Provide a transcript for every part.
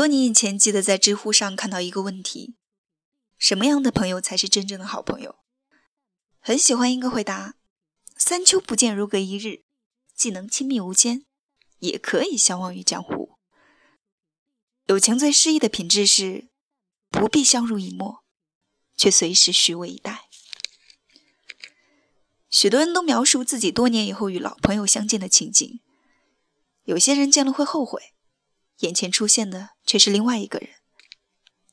多年以前，记得在知乎上看到一个问题：什么样的朋友才是真正的好朋友？很喜欢一个回答：三秋不见，如隔一日，既能亲密无间，也可以相忘于江湖。友情最诗意的品质是，不必相濡以沫，却随时虚位以待。许多人都描述自己多年以后与老朋友相见的情景，有些人见了会后悔，眼前出现的却是另外一个人。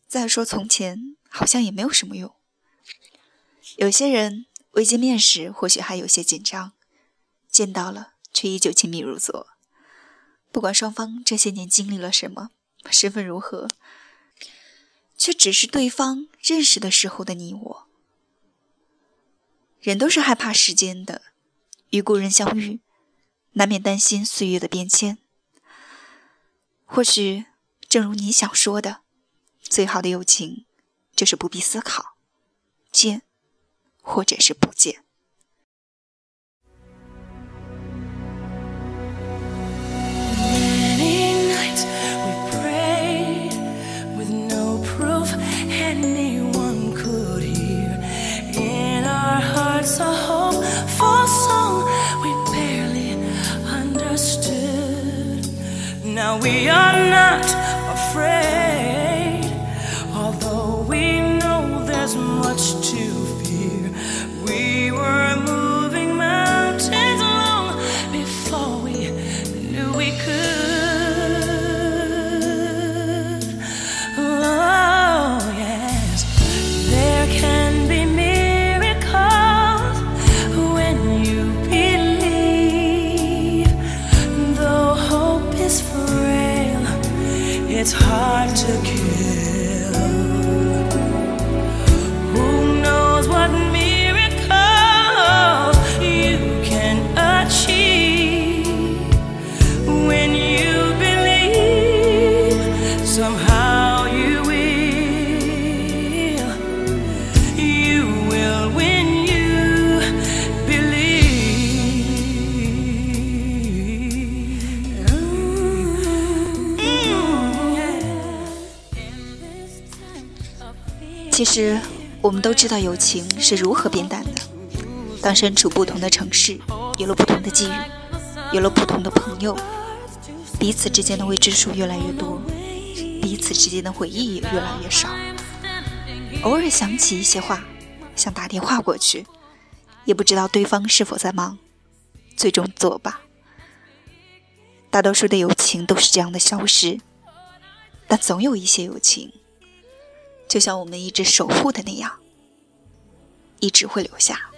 再说从前，好像也没有什么用。有些人未见面时或许还有些紧张，见到了却依旧亲密如昨。不管双方这些年经历了什么，身份如何，却只是对方认识的时候的你我。人都是害怕时间的，与故人相遇，难免担心岁月的变迁。或许，正如你想说的，最好的友情，就是不必思考，见，或者是不见。We are not 其实，我们都知道友情是如何变淡的。当身处不同的城市，有了不同的际遇，有了不同的朋友，彼此之间的未知数越来越多，彼此之间的回忆也越来越少。偶尔想起一些话，想打电话过去，也不知道对方是否在忙，最终作罢。大多数的友情都是这样的消失，但总有一些友情。就像我们一直守护的那样，一直会留下。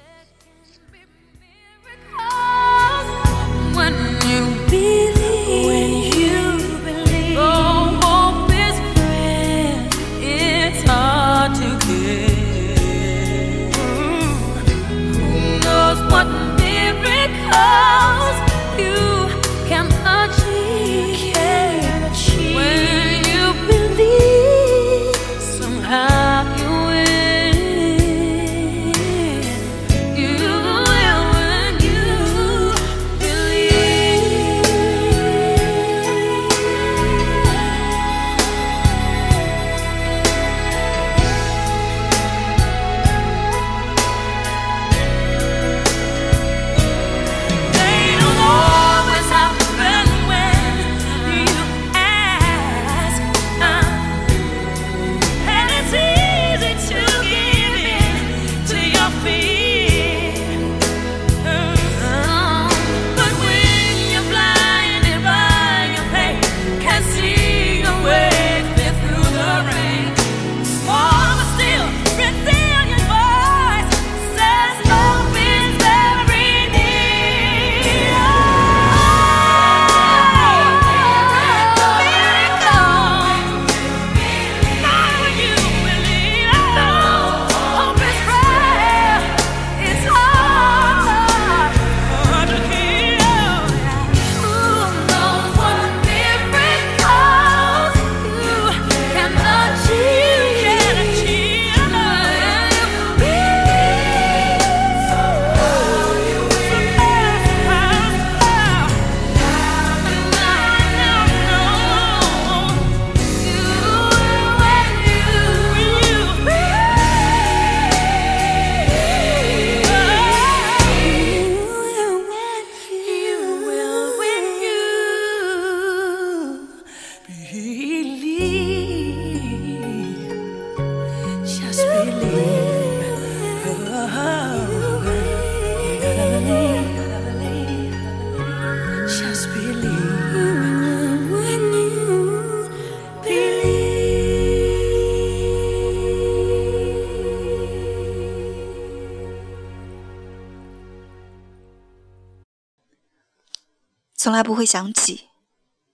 从来不会想起，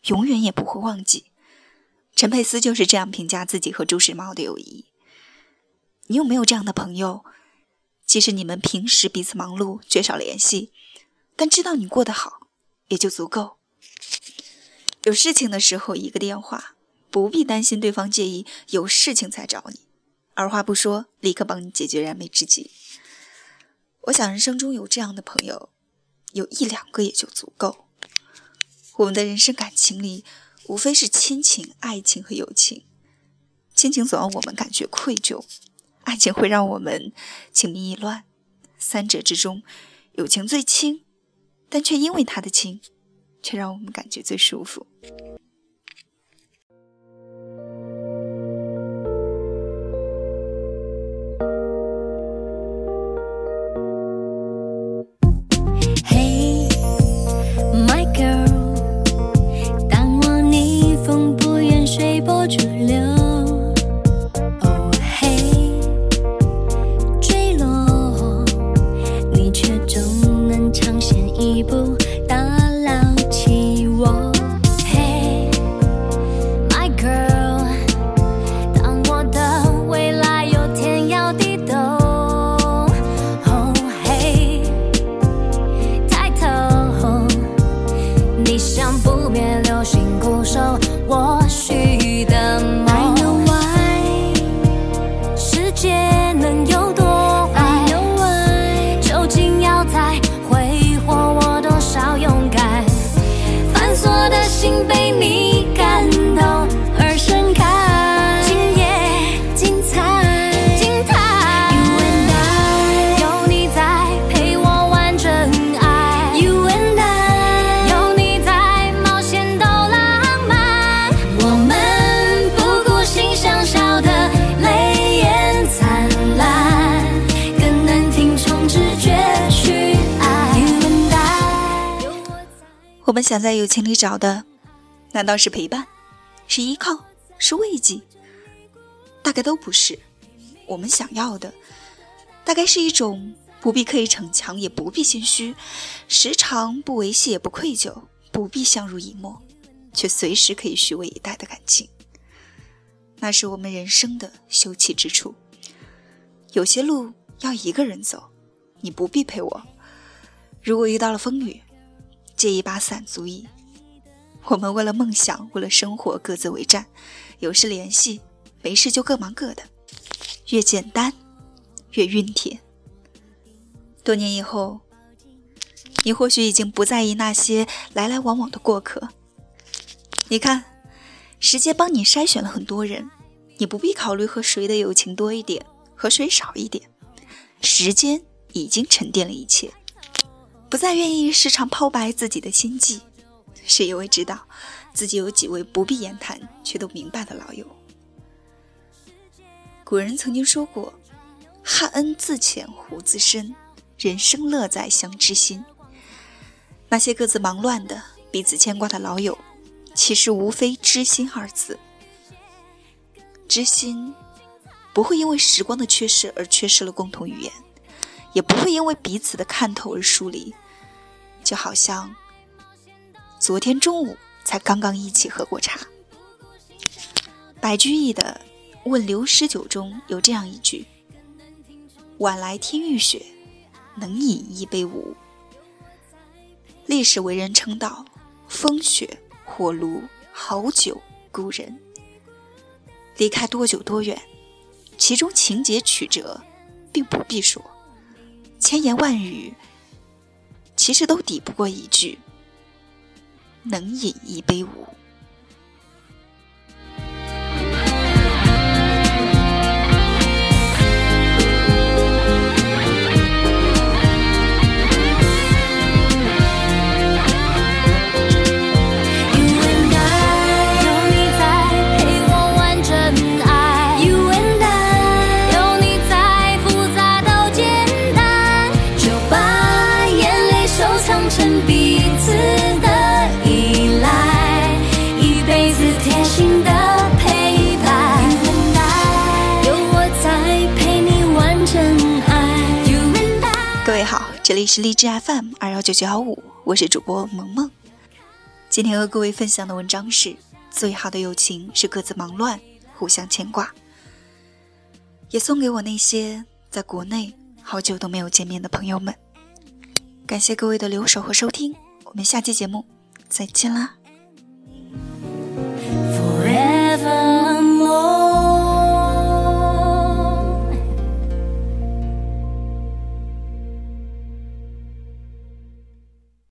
永远也不会忘记。陈佩斯就是这样评价自己和朱时茂的友谊。你有没有这样的朋友？即使你们平时彼此忙碌，缺少联系，但知道你过得好，也就足够。有事情的时候，一个电话，不必担心对方介意，有事情才找你，二话不说，立刻帮你解决燃眉之急。我想，人生中有这样的朋友，有一两个也就足够。我们的人生感情里，无非是亲情、爱情和友情。亲情总让我们感觉愧疚。爱情会让我们情迷意乱，三者之中，友情最轻，但却因为它的轻，却让我们感觉最舒服。我们想在友情里找的，难道是陪伴，是依靠，是慰藉？大概都不是。我们想要的，大概是一种不必刻意逞强，也不必心虚，时常不维系也不愧疚，不必相濡以沫，却随时可以虚位以待的感情。那是我们人生的休憩之处。有些路要一个人走，你不必陪我。如果遇到了风雨，借一把伞足矣。我们为了梦想，为了生活，各自为战。有事联系，没事就各忙各的。越简单，越熨帖。多年以后，你或许已经不在意那些来来往往的过客。你看，时间帮你筛选了很多人，你不必考虑和谁的友情多一点，和谁少一点。时间已经沉淀了一切。不再愿意时常剖白自己的心迹，是因为知道自己有几位不必言谈却都明白的老友。古人曾经说过：“汉恩自浅，胡自深，人生乐在相知心。”那些各自忙乱的、彼此牵挂的老友，其实无非“知心”二字。知心不会因为时光的缺失而缺失了共同语言，也不会因为彼此的看透而疏离。就好像昨天中午才刚刚一起喝过茶。白居易的《问刘师九》中有这样一句：“晚来天欲雪，能饮一杯无。”历史为人称道：风雪火炉好酒故人。离开多久多远，其中情节曲折，并不必说，千言万语。其实都抵不过一句“能饮一杯无”。这里是荔枝 FM 二幺九九幺五，我是主播萌萌。今天和各位分享的文章是：最好的友情是各自忙乱，互相牵挂。也送给我那些在国内好久都没有见面的朋友们。感谢各位的留守和收听，我们下期节目再见啦！